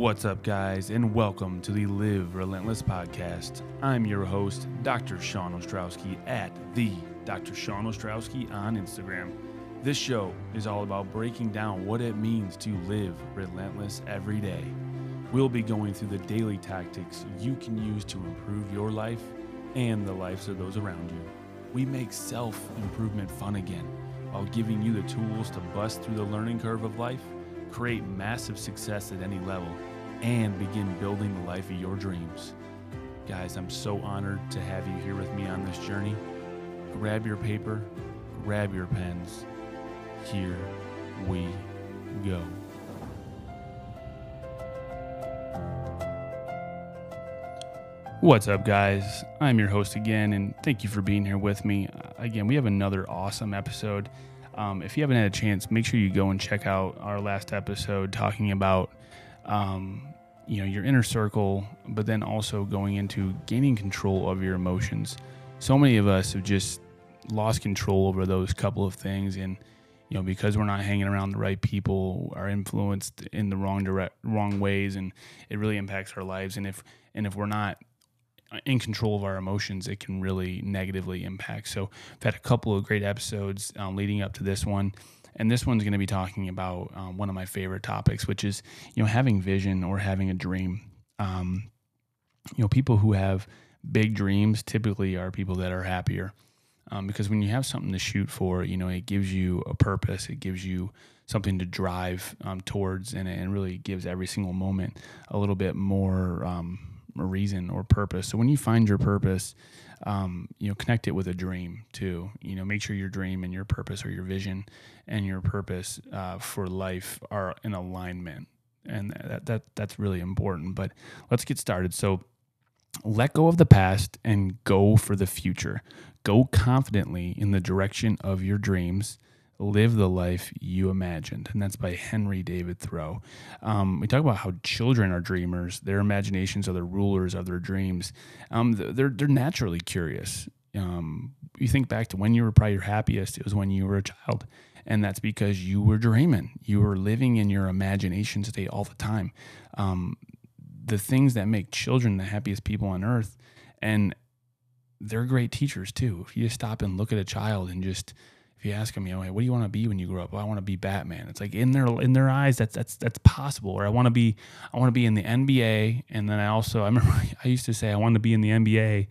What's up, guys, and welcome to the Live Relentless podcast. I'm your host, Dr. Sean Ostrowski, at the Dr. Sean Ostrowski on Instagram. This show is all about breaking down what it means to live relentless every day. We'll be going through the daily tactics you can use to improve your life and the lives of those around you. We make self improvement fun again while giving you the tools to bust through the learning curve of life create massive success at any level, and begin building the life of your dreams. Guys, I'm so honored to have you here with me on this journey. Grab your paper, grab your pens. Here we go. What's up, guys? I'm your host again, and thank you for being here with me. Uh, again, we have another awesome episode. Um, if you haven't had a chance, make sure you go and check out our last episode talking about, um, you know, your inner circle, but then also going into gaining control of your emotions. So many of us have just lost control over those couple of things, and you know, because we're not hanging around the right people, are influenced in the wrong direct, wrong ways, and it really impacts our lives. And if and if we're not in control of our emotions, it can really negatively impact. So, I've had a couple of great episodes um, leading up to this one. And this one's going to be talking about um, one of my favorite topics, which is, you know, having vision or having a dream. Um, you know, people who have big dreams typically are people that are happier. Um, because when you have something to shoot for, you know, it gives you a purpose, it gives you something to drive um, towards, and it really gives every single moment a little bit more um, a reason or purpose. So when you find your purpose, um, you know, connect it with a dream too. You know, make sure your dream and your purpose or your vision and your purpose uh, for life are in alignment, and that that that's really important. But let's get started. So let go of the past and go for the future. Go confidently in the direction of your dreams Live the Life You Imagined. And that's by Henry David Thoreau. Um, we talk about how children are dreamers, their imaginations are the rulers of their dreams. Um, they're, they're naturally curious. Um, you think back to when you were probably your happiest, it was when you were a child. And that's because you were dreaming. You were living in your imagination state all the time. Um, the things that make children the happiest people on earth, and they're great teachers too. If you just stop and look at a child and just if you ask them, you know, hey, what do you want to be when you grow up? Well, I want to be Batman. It's like in their in their eyes, that's that's that's possible. Or I want to be I want to be in the NBA, and then I also I remember I used to say I wanted to be in the NBA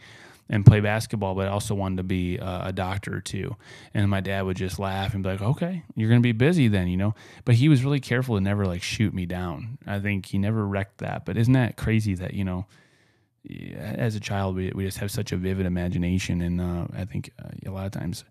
and play basketball, but I also wanted to be a, a doctor too. And my dad would just laugh and be like, "Okay, you're gonna be busy then," you know. But he was really careful to never like shoot me down. I think he never wrecked that. But isn't that crazy that you know? As a child, we, we just have such a vivid imagination, and uh, I think uh, a lot of times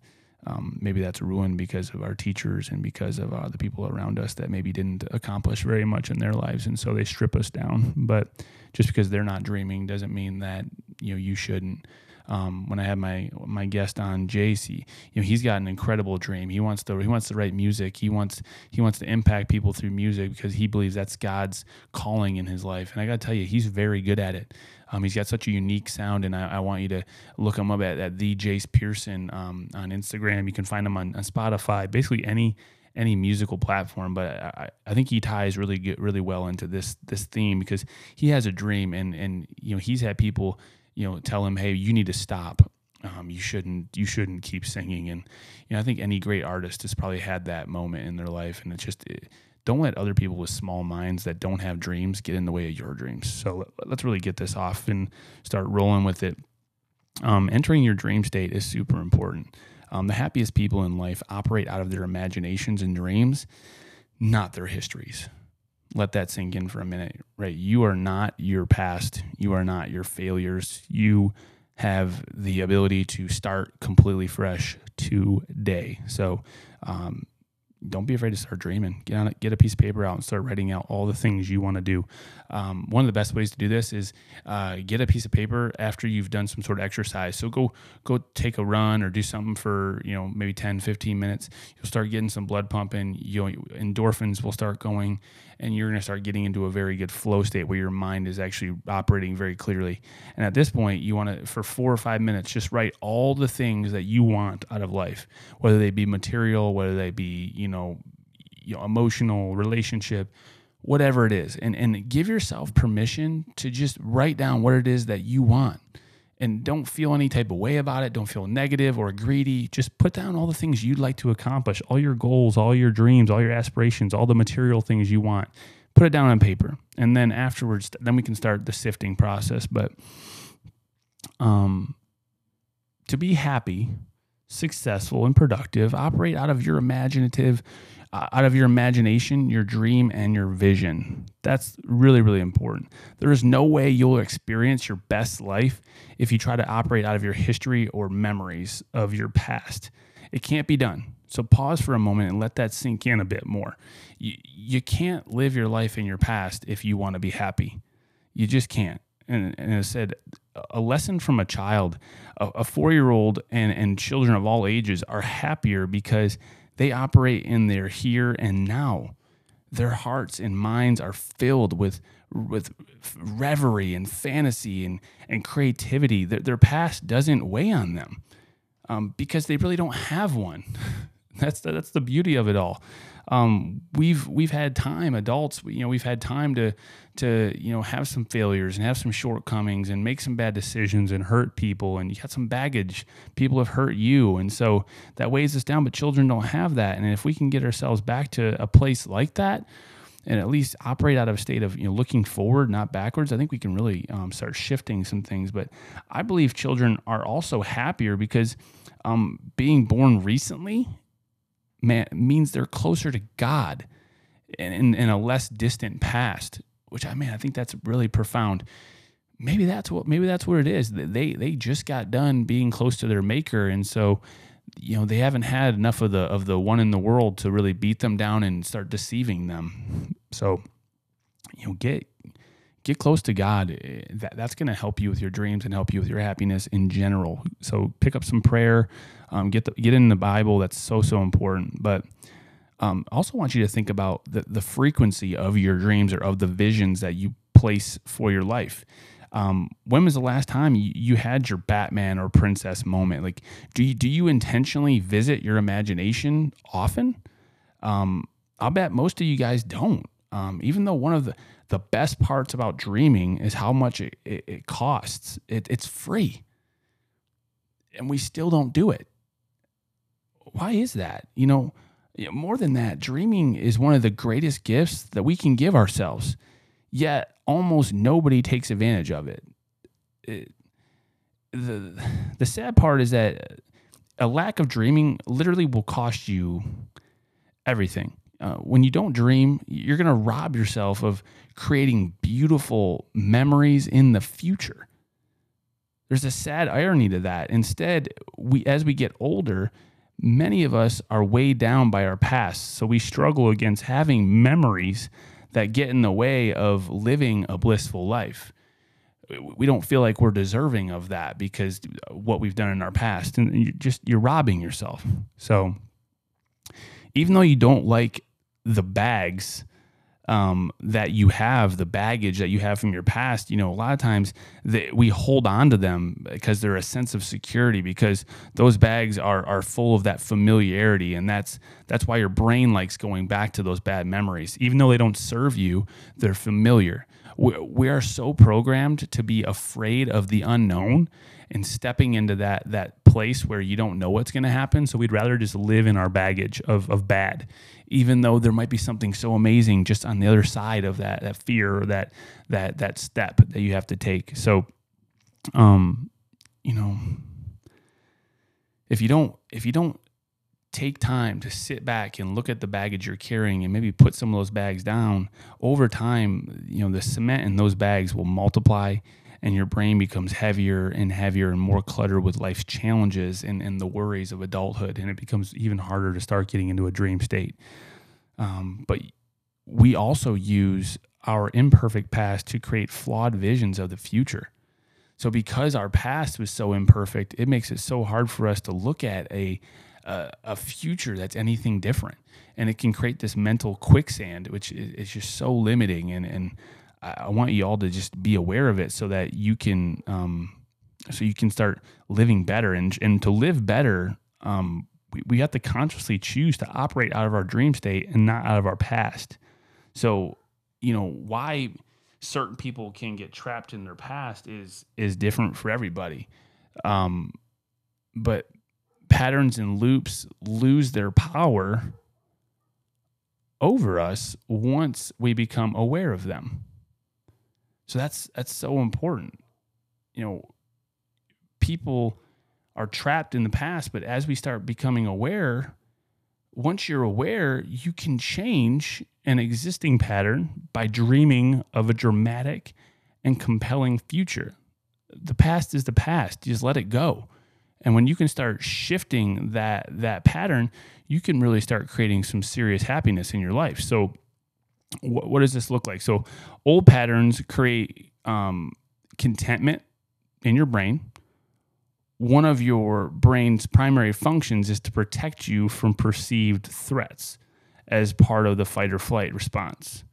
um, maybe that's ruined because of our teachers and because of uh, the people around us that maybe didn't accomplish very much in their lives, and so they strip us down. But just because they're not dreaming doesn't mean that you know you shouldn't. Um, when I had my my guest on JC, you know he's got an incredible dream. He wants to he wants to write music. He wants he wants to impact people through music because he believes that's God's calling in his life. And I got to tell you, he's very good at it. Um, he's got such a unique sound, and I, I, want you to look him up at, at the Jace Pearson um, on Instagram. You can find him on, on, Spotify, basically any any musical platform. But I, I think he ties really good, really well into this this theme because he has a dream, and and you know he's had people you know tell him, hey, you need to stop. Um, you shouldn't you shouldn't keep singing and you know I think any great artist has probably had that moment in their life and it's just it, don't let other people with small minds that don't have dreams get in the way of your dreams. So let's really get this off and start rolling with it. Um, entering your dream state is super important. Um, the happiest people in life operate out of their imaginations and dreams, not their histories. Let that sink in for a minute, right? You are not your past. You are not your failures. You have the ability to start completely fresh today. So, um, don't be afraid to start dreaming. Get on it, get a piece of paper out and start writing out all the things you want to do. Um, one of the best ways to do this is uh, get a piece of paper after you've done some sort of exercise. So go go take a run or do something for you know maybe 10, 15 minutes. You'll start getting some blood pumping. You endorphins will start going, and you're going to start getting into a very good flow state where your mind is actually operating very clearly. And at this point, you want to for four or five minutes just write all the things that you want out of life, whether they be material, whether they be you know, you know emotional relationship whatever it is. And, and give yourself permission to just write down what it is that you want. And don't feel any type of way about it. Don't feel negative or greedy. Just put down all the things you'd like to accomplish, all your goals, all your dreams, all your aspirations, all the material things you want. Put it down on paper. And then afterwards, then we can start the sifting process. But um, to be happy, successful, and productive, operate out of your imaginative, out of your imagination, your dream, and your vision. That's really, really important. There is no way you'll experience your best life if you try to operate out of your history or memories of your past. It can't be done. So pause for a moment and let that sink in a bit more. You, you can't live your life in your past if you want to be happy. You just can't. And, and I said, a lesson from a child, a, a four year old and, and children of all ages are happier because they operate in their here and now. Their hearts and minds are filled with with reverie and fantasy and, and creativity. Their, their past doesn't weigh on them um, because they really don't have one. that's the, that's the beauty of it all um, we've we've had time, adults, you know, we've had time to to you know have some failures and have some shortcomings and make some bad decisions and hurt people and you got some baggage. People have hurt you, and so that weighs us down. But children don't have that, and if we can get ourselves back to a place like that. And at least operate out of a state of you know looking forward, not backwards. I think we can really um, start shifting some things. But I believe children are also happier because um, being born recently man, means they're closer to God in, in, a less distant past, which I mean, I think that's really profound. Maybe that's what maybe that's what it is. They they just got done being close to their maker, and so you know they haven't had enough of the of the one in the world to really beat them down and start deceiving them. So you know get get close to God. That that's going to help you with your dreams and help you with your happiness in general. So pick up some prayer um, get the, get in the Bible. That's so so important. But um, also want you to think about the, the frequency of your dreams or of the visions that you place for your life. Um, when was the last time you, you, had your Batman or princess moment? Like, do you, do you intentionally visit your imagination often? Um, I'll bet most of you guys don't. Um, even though one of the, the best parts about dreaming is how much it, it, it costs, it, it's free. And we still don't do it why is that? You know, more than that, dreaming is one of the greatest gifts that we can give ourselves. Yet almost nobody takes advantage of it. it the the sad part is that a lack of dreaming literally will cost you everything. Uh, when you don't dream, you're going to rob yourself of creating beautiful memories in the future. There's a sad irony to that. Instead, we as we get older, many of us are weighed down by our past. So we struggle against having memories that get in the way of living a blissful life. We don't feel like we're deserving of that because what we've done in our past and you're just you're robbing yourself. So even though you don't like the bags um, that you have, the baggage that you have from your past, you know, a lot of times that we hold on to them because they're a sense of security because those bags are are full of that familiarity, and that's that's why your brain likes going back to those bad memories, even though they don't serve you. They're familiar. We, we are so programmed to be afraid of the unknown and stepping into that that place where you don't know what's going to happen. So we'd rather just live in our baggage of of bad, even though there might be something so amazing just on the other side of that that fear or that that that step that you have to take. So, um, you know, if you don't if you don't take time to sit back and look at the baggage you're carrying and maybe put some of those bags down over time you know the cement in those bags will multiply and your brain becomes heavier and heavier and more cluttered with life's challenges and, and the worries of adulthood. And it becomes even harder to start getting into a dream state. Um, but we also use our imperfect past to create flawed visions of the future. So, because our past was so imperfect, it makes it so hard for us to look at a, a, future that's anything different. And it can create this mental quicksand, which is, is just so limiting and, and I want you all to just be aware of it so that you can um, so you can start living better and and to live better um, we, we have to consciously choose to operate out of our dream state and not out of our past so you know, why certain people can get trapped in their past is is different for everybody. Um, but patterns and loops lose their power over us once we become aware of them. So that's that's so important. You know, people are trapped in the past, but as we start becoming aware, once you're aware, you can change an existing pattern by dreaming of a dramatic and compelling future. The past is the past. just let it go. And when you can start shifting that that pattern, you can really start creating some serious happiness in your life. So, wh- what does this look like? So, old patterns create um, contentment in your brain. One of your brain's primary functions is to protect you from perceived threats as part of the fight or flight response.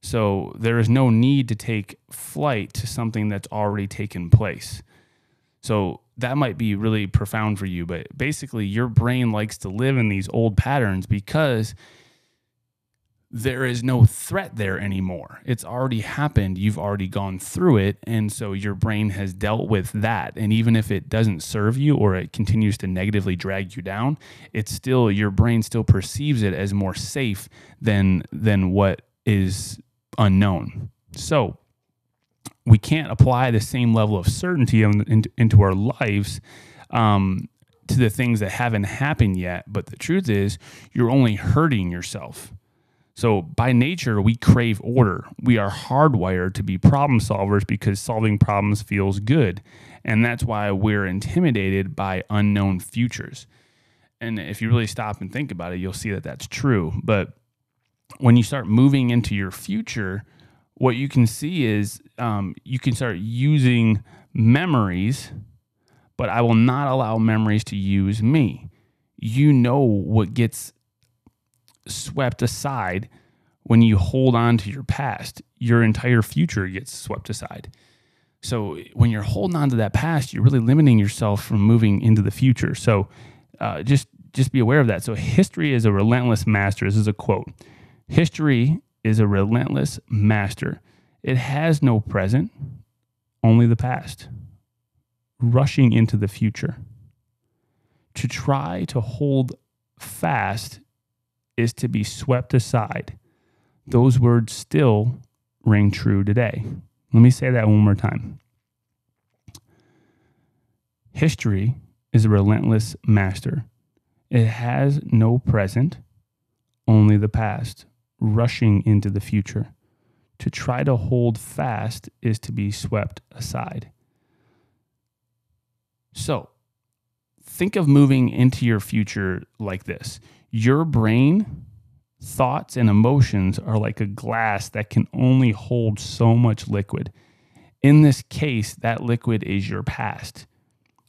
So, there is no need to take flight to something that's already taken place. So, that might be really profound for you, but basically, your brain likes to live in these old patterns because there is no threat there anymore. It's already happened. You've already gone through it. And so your brain has dealt with that. And even if it doesn't serve you or it continues to negatively drag you down, it's still, your brain still perceives it as more safe than, than what is unknown. So we can't apply the same level of certainty in, in, into our lives um, to the things that haven't happened yet. But the truth is, you're only hurting yourself. So, by nature, we crave order. We are hardwired to be problem solvers because solving problems feels good. And that's why we're intimidated by unknown futures. And if you really stop and think about it, you'll see that that's true. But when you start moving into your future, what you can see is um, you can start using memories, but I will not allow memories to use me. You know what gets swept aside when you hold on to your past, your entire future gets swept aside. So when you're holding on to that past, you're really limiting yourself from moving into the future. So uh, just just be aware of that. So history is a relentless master. This is a quote. History is a relentless master. It has no present, only the past, rushing into the future. To try to hold fast is to be swept aside. Those words still ring true today. Let me say that one more time. History is a relentless master. It has no present, only the past rushing into the future. To try to hold fast is to be swept aside. So, think of moving into your future like this your brain, thoughts, and emotions are like a glass that can only hold so much liquid. In this case, that liquid is your past.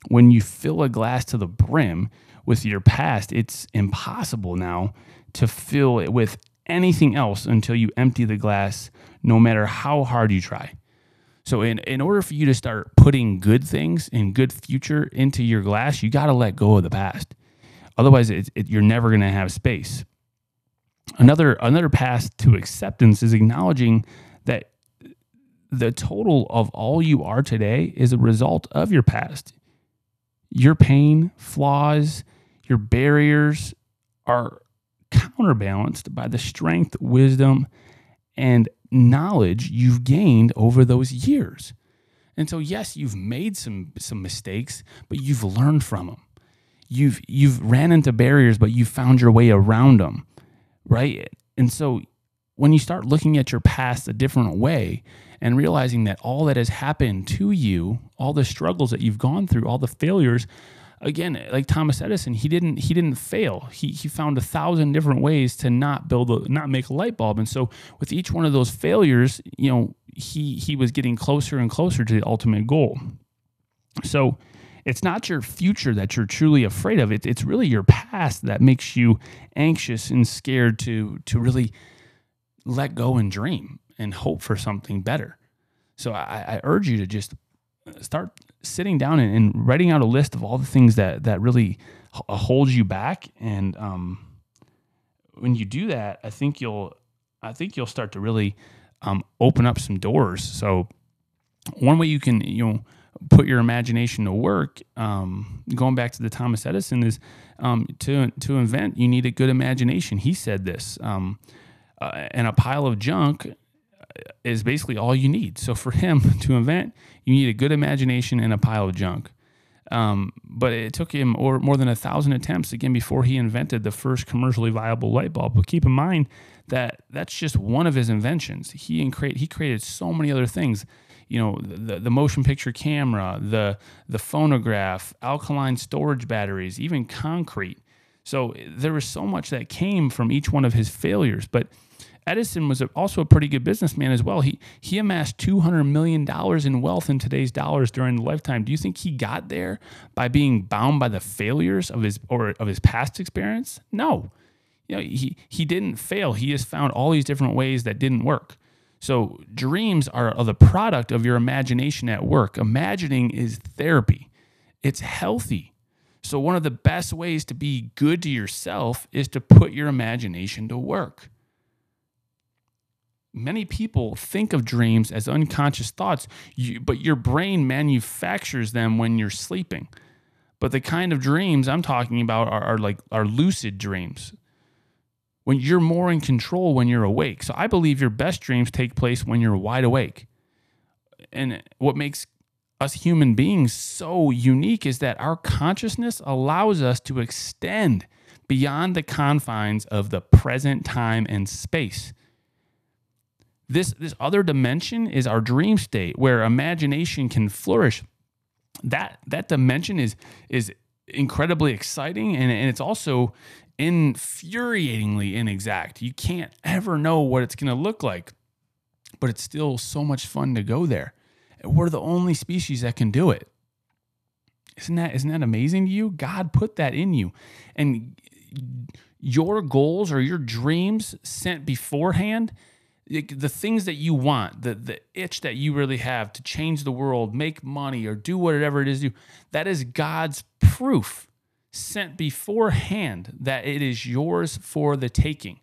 When you fill a glass to the brim with your past, it's impossible now to fill it with anything else until you empty the glass, no matter how hard you try. So, in, in order for you to start putting good things and good future into your glass, you got to let go of the past. Otherwise, it, it, you're never going to have space. Another another path to acceptance is acknowledging that the total of all you are today is a result of your past. Your pain, flaws, your barriers are counterbalanced by the strength, wisdom, and knowledge you've gained over those years. And so, yes, you've made some some mistakes, but you've learned from them. You've you've ran into barriers, but you found your way around them, right? And so, when you start looking at your past a different way and realizing that all that has happened to you, all the struggles that you've gone through, all the failures, again, like Thomas Edison, he didn't he didn't fail. He he found a thousand different ways to not build a not make a light bulb. And so with each one of those failures, you know, he he was getting closer and closer to the ultimate goal. So it's not your future that you're truly afraid of. It, it's really your past that makes you anxious and scared to to really let go and dream and hope for something better. So I, I urge you to just start sitting down and, and, writing out a list of all the things that that really holds you back and um, when you do that i think you'll i think you'll start to really um, open up some doors. So one way you can you know put your imagination to work, um, going back to the Thomas Edison, is um, to to invent. You need a good imagination. He said this, um, uh, and a pile of junk is basically all you need. So for him to invent, you need a good imagination and a pile of junk. Um, but it took him or more than a thousand attempts again before he invented the first commercially viable light bulb. But keep in mind that that's just one of his inventions. He create he created so many other things. You know, the, the motion picture camera, the the phonograph, alkaline storage batteries, even concrete. So there was so much that came from each one of his failures. But Edison was also a pretty good businessman as well. He he amassed two hundred million dollars in wealth in today's dollars during the lifetime. Do you think he got there by being bound by the failures of his or of his past experience? No, you know he he didn't fail. He just found all these different ways that didn't work. So dreams are, the product of your imagination at work. Imagining is therapy. It's healthy. So one of the best ways to be good to yourself is to put your imagination to work many people think of dreams as unconscious thoughts, but your brain manufactures them when you're sleeping. But the kind of dreams I'm talking about are, are like are lucid dreams. When you're more in control when you're awake. So I believe your best dreams take place when you're wide awake. And what makes us human beings so unique is that our consciousness allows us to extend beyond the confines of the present time and space. This this other dimension is our dream state where imagination can flourish. That that dimension is is incredibly exciting and, and it's also infuriatingly inexact. You can't ever know what it's going to look like, but it's still so much fun to go there. We're the only species that can do it. Isn't that isn't that amazing to you? God put that in you. And your goals or your dreams sent beforehand the things that you want, the the itch that you really have to change the world, make money, or do whatever it is you, that is God's proof sent beforehand that it is yours for the taking.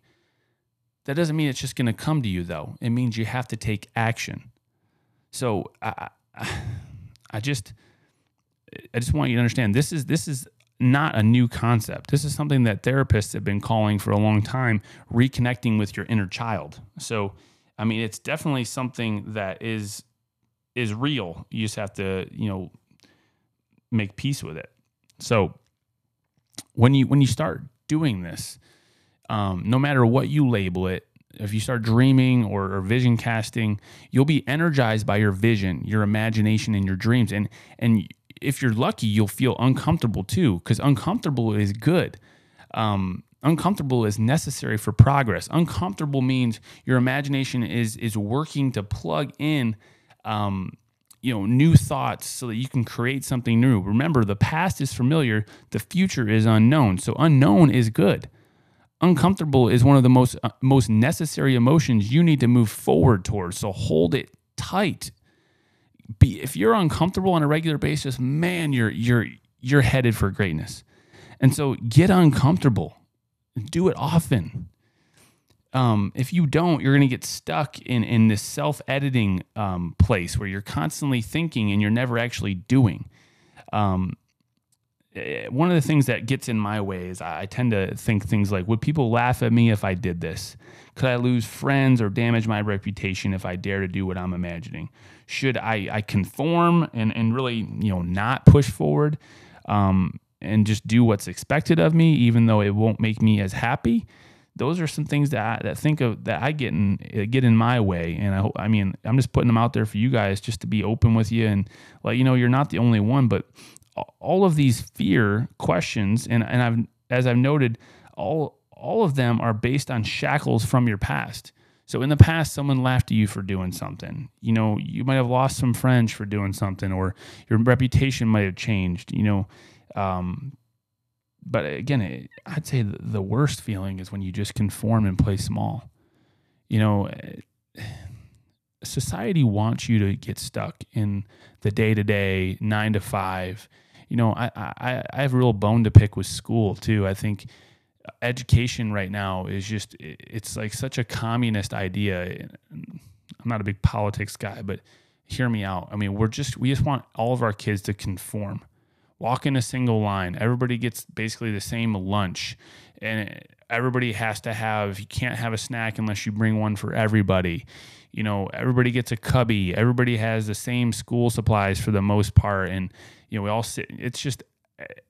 That doesn't mean it's just going to come to you, though. It means you have to take action. So I, I just, I just want you to understand this is this is not a new concept. This is something that therapists have been calling for a long time, reconnecting with your inner child. So, I mean, it's definitely something that is is real. You just have to, you know, make peace with it. So, when you when you start doing this, um, no matter what you label it, if you start dreaming or, or, vision casting, you'll be energized by your vision, your imagination, and your dreams. And and if you're lucky, you'll feel uncomfortable too, because uncomfortable is good. Um, uncomfortable is necessary for progress. Uncomfortable means your imagination is is working to plug in, um, you know, new thoughts so that you can create something new. Remember, the past is familiar, the future is unknown. So unknown is good. Uncomfortable is one of the most uh, most necessary emotions you need to move forward towards. So hold it tight be if you're uncomfortable on a regular basis, man, you're you're you're headed for greatness. And so get uncomfortable. Do it often. Um, if you don't, you're going to get stuck in in this self editing um, place where you're constantly thinking and you're never actually doing. Um, eh, one of the things that gets in my way is I tend to think things like, would people laugh at me if I did this? Could I lose friends or damage my reputation if I dare to do what I'm imagining? Should I, I conform and, and really, you know, not push forward um, and just do what's expected of me, even though it won't make me as happy? Those are some things that I, that think of that I get in get in my way, and I I mean I'm just putting them out there for you guys just to be open with you and let you know you're not the only one, but all of these fear questions and and I've as I've noted all all of them are based on shackles from your past. So in the past, someone laughed at you for doing something. You know, you might have lost some friends for doing something, or your reputation might have changed. You know, um, but again, I'd say the worst feeling is when you just conform and play small. You know, eh, society wants you to get stuck in the day to day, nine to five. You know, I, I I have a real bone to pick with school too. I think education right now is just it's like such a communist idea I'm not a big politics guy, but hear me out. I mean, we're just we just want all of our kids to conform. Walk in a single line. Everybody gets basically the same lunch. And everybody has to have you can't have a snack unless you bring one for everybody. You know, everybody gets a cubby. Everybody has the same school supplies for the most part and you know, we all sit it's just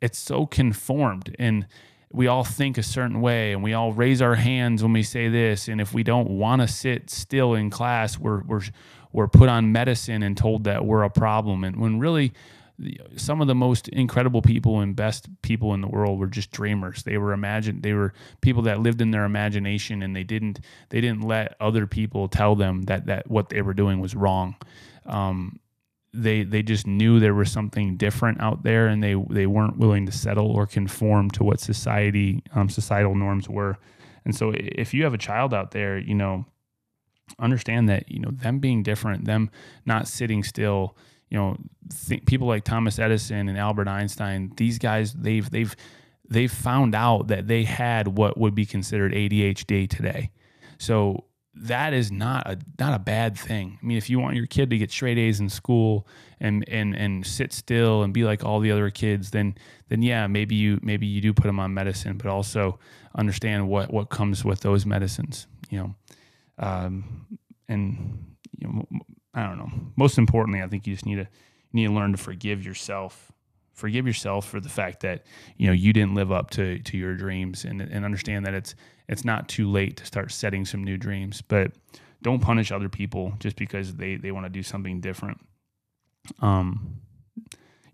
it's so conformed and we all think a certain way and we all raise our hands when we say this and if we don't want to sit still in class we're we're we're put on medicine and told that we're a problem and when really some of the most incredible people and best people in the world were just dreamers. They were imagined they were people that lived in their imagination and they didn't they didn't let other people tell them that that what they were doing was wrong. Um, they they just knew there was something different out there and they they weren't willing to settle or conform to what society um, societal norms were. And so if you have a child out there you know understand that you know them being different them not sitting still you know th- people like Thomas Edison and Albert Einstein these guys they've they've they've found out that they had what would be considered ADHD today so that is not a not a bad thing. I mean, if you want your kid to get straight A's in school and and and sit still and be like all the other kids, then then yeah, maybe you maybe you do put them on medicine, but also understand what what comes with those medicines. You know, um, and you know, I don't know. Most importantly, I think you just need to need to learn to forgive yourself. Forgive yourself for the fact that you know you didn't live up to to your dreams and and understand that it's it's not too late to start setting some new dreams. But don't punish other people just because they they want to do something different. Um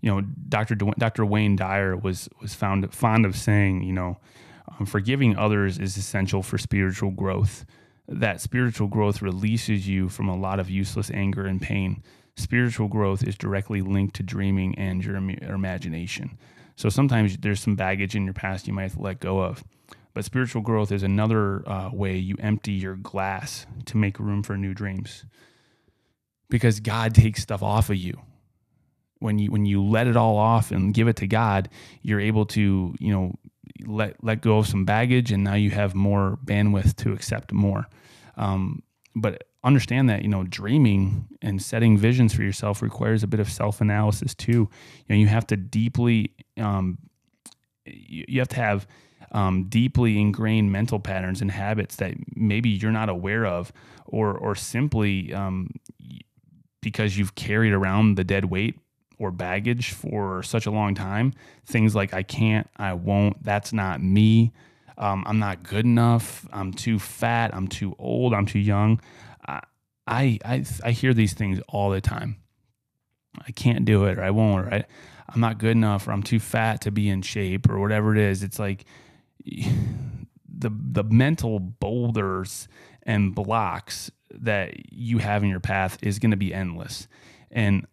you know dr dr wayne dyer was was found fond of saying you know um, forgiving others is essential for spiritual growth that spiritual growth releases you from a lot of useless anger and pain spiritual growth is directly linked to dreaming and your, imagination. So sometimes there's some baggage in your past you might have to let go of. But spiritual growth is another uh, way you empty your glass to make room for new dreams. Because God takes stuff off of you. When you when you let it all off and give it to God, you're able to, you know, let let go of some baggage and now you have more bandwidth to accept more. Um, but understand that you know dreaming and setting visions for yourself requires a bit of self-analysis too you know you have to deeply um, you have to have um, deeply ingrained mental patterns and habits that maybe you're not aware of or or simply um, because you've carried around the dead weight or baggage for such a long time things like i can't i won't that's not me um, i'm not good enough i'm too fat i'm too old i'm too young I, I, I hear these things all the time. I can't do it, or I won't, or I, I'm not good enough, or I'm too fat to be in shape, or whatever it is. It's like the the mental boulders and blocks that you have in your path is going to be endless, and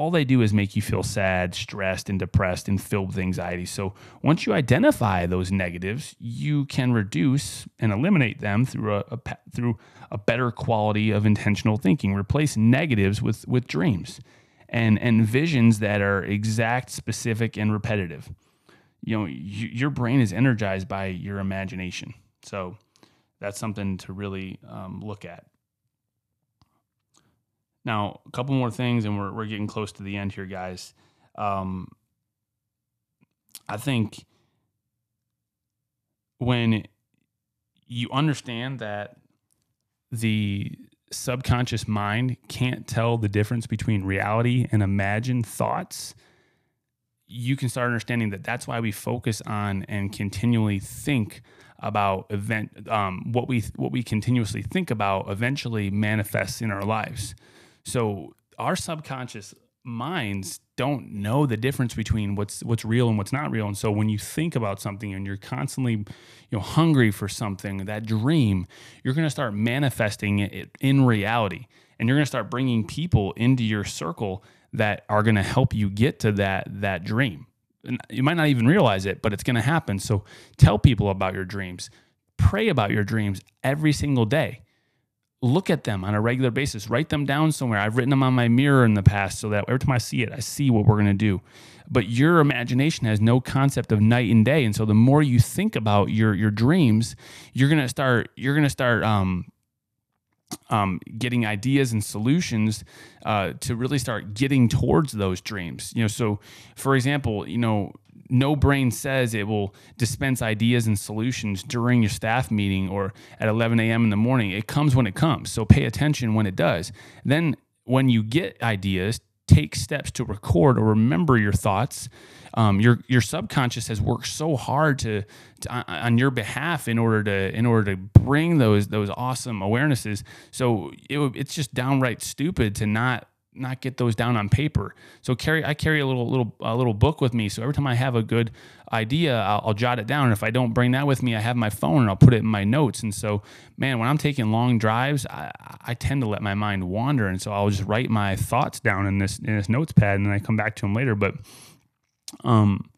all they do is make you feel sad, stressed, and depressed and filled with anxiety. So once you identify those negatives, you can reduce and eliminate them through a, a, through a better quality of intentional thinking. Replace negatives with with dreams and and visions that are exact, specific, and repetitive. You know, you, your brain is energized by your imagination. So that's something to really um, look at. Now, a couple more things, and we're, we're getting close to the end here, guys. Um, I think when you understand that the subconscious mind can't tell the difference between reality and imagined thoughts, you can start understanding that that's why we focus on and continually think about event um, what we what we continuously think about eventually manifests in our lives. So our subconscious minds don't know the difference between what's what's real and what's not real. And so when you think about something and you're constantly you know hungry for something that dream you're going to start manifesting it in reality. And you're going to start bringing people into your circle that are going to help you get to that that dream. And you might not even realize it but it's going to happen. So tell people about your dreams. Pray about your dreams every single day look at them on a regular basis, write them down somewhere. I've written them on my mirror in the past so that every time I see it, I see what we're going to do. But your imagination has no concept of night and day, and so the more you think about your your dreams, you're going to start you're going to start um um, getting ideas and solutions uh, to really start getting towards those dreams. You know, so for example, you know, no brain says it will dispense ideas and solutions during your staff meeting or at 11 a.m. in the morning. It comes when it comes. So pay attention when it does. Then, when you get ideas, take steps to record or remember your thoughts. Um, your your subconscious has worked so hard to, to, on your behalf in order to in order to bring those those awesome awarenesses. So it, it's just downright stupid to not not get those down on paper. So carry I carry a little little a little book with me. So every time I have a good idea, I'll, I'll, jot it down. And if I don't bring that with me, I have my phone and I'll put it in my notes. And so, man, when I'm taking long drives, I, I tend to let my mind wander, and so I'll just write my thoughts down in this in this notes pad, and then I come back to them later. But um,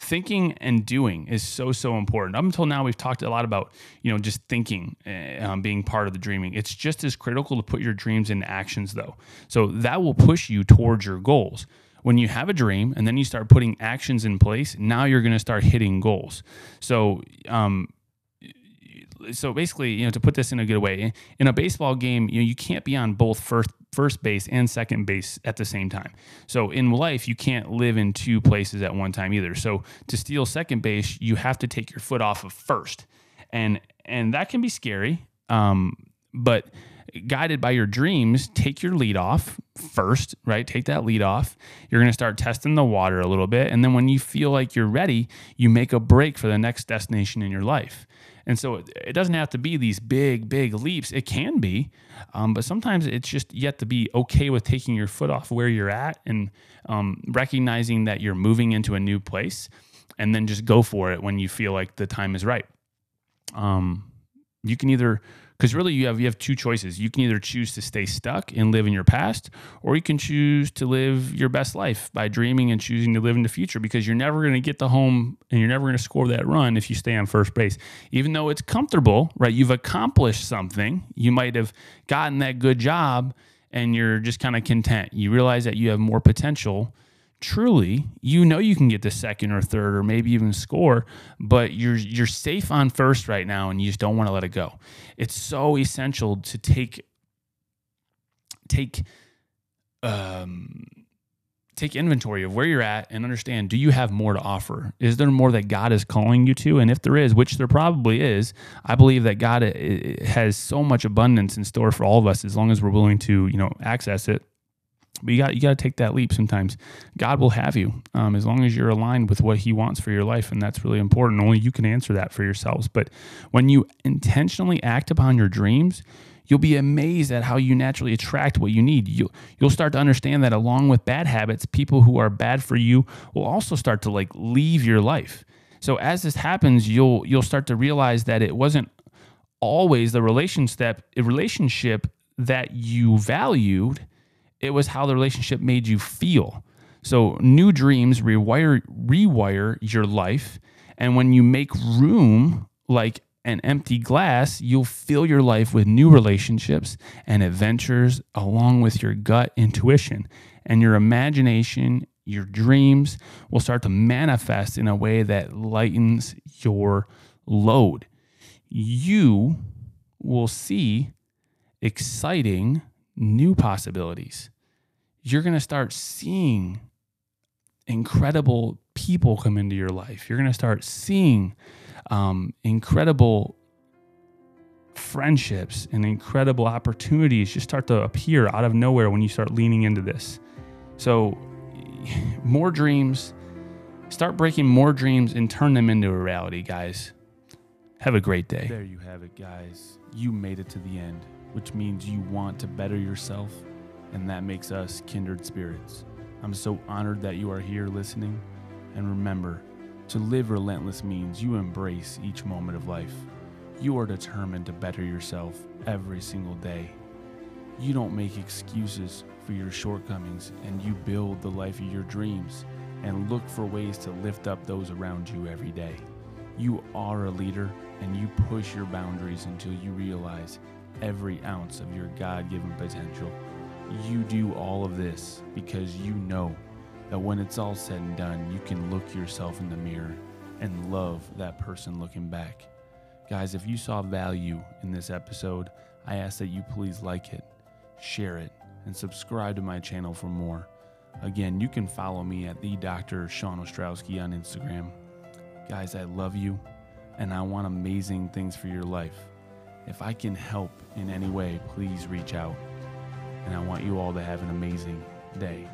thinking and doing is so so important. Up until now we've talked a lot about you know just thinking uh, um, being part of the dreaming. It's just as critical to put your dreams into actions though. So that will push you towards your goals. When you have a dream and then you start putting actions in place now you're going to start hitting goals. So um, so basically, you know, to put this in a good way, in a baseball game, you know, you can't be on both first first base and second base at the same time. So in life, you can't live in two places at one time either. So to steal second base, you have to take your foot off of first, and and that can be scary. Um, but guided by your dreams, take your lead off first, right? Take that lead off. You're going to start testing the water a little bit. And then when you feel like you're ready, you make a break for the next destination in your life. And so it, it doesn't have to be these big, big leaps. It can be, um, but sometimes it's just yet to be okay with taking your foot off where you're at and um, recognizing that you're moving into a new place and then just go for it when you feel like the time is right. Um, you can either because really you have you have two choices. You can either choose to stay stuck and live in your past or you can choose to live your best life by dreaming and choosing to live in the future because you're never going to get the home and you're never going to score that run if you stay on first base. Even though it's comfortable right you've accomplished something you might have gotten that good job and you're just kind of content. You realize that you have more potential truly you know you can get the second or third or maybe even score but you're you're safe on first right now and you just don't want to let it go. It's so essential to take take um take inventory of where you're at and understand do you have more to offer? Is there more that god is calling you to? And if there is which there probably is i believe that god has so much abundance in store for all of us as long as we're willing to you know access it but you got you got to take that leap sometimes. God will have you um, as long as you're aligned with what He wants for your life, and that's really important. Only you can answer that for yourselves. But when you intentionally act upon your dreams, you'll be amazed at how you naturally attract what you need. You you'll start to understand that along with bad habits, people who are bad for you will also start to like leave your life. So as this happens, you'll you'll start to realize that it wasn't always the relationship relationship that you valued it was how the relationship made you feel. So new dreams rewire rewire your life, and when you make room like an empty glass, you'll fill your life with new relationships and adventures along with your gut intuition and your imagination, your dreams will start to manifest in a way that lightens your load. You will see exciting new possibilities. You're going to start seeing incredible people come into your life. You're going to start seeing um, incredible friendships and incredible opportunities just start to appear out of nowhere when you start leaning into this. So, more dreams, start breaking more dreams and turn them into a reality, guys. Have a great day. There you have it, guys. You made it to the end which means you want to better yourself, and that makes us kindred spirits. I'm so honored that you are here listening, and remember, to live relentless means you embrace each moment of life. You are determined to better yourself every single day. You don't make excuses for your shortcomings, and you build the life of your dreams and look for ways to lift up those around you every day. You are a leader, and you push your boundaries until you realize every ounce of your God given potential. You do all of this because you know that when it's all said and done, you can look yourself in the mirror and love that person looking back. Guys, if you saw value in this episode, I ask that you please like it, share it, and subscribe to my channel for more. Again, you can follow me at the Dr. Sean Ostrowski on Instagram. Guys, I love you and I want amazing things for your life. If I can help in any way, please reach out. And I want you all to have an amazing day.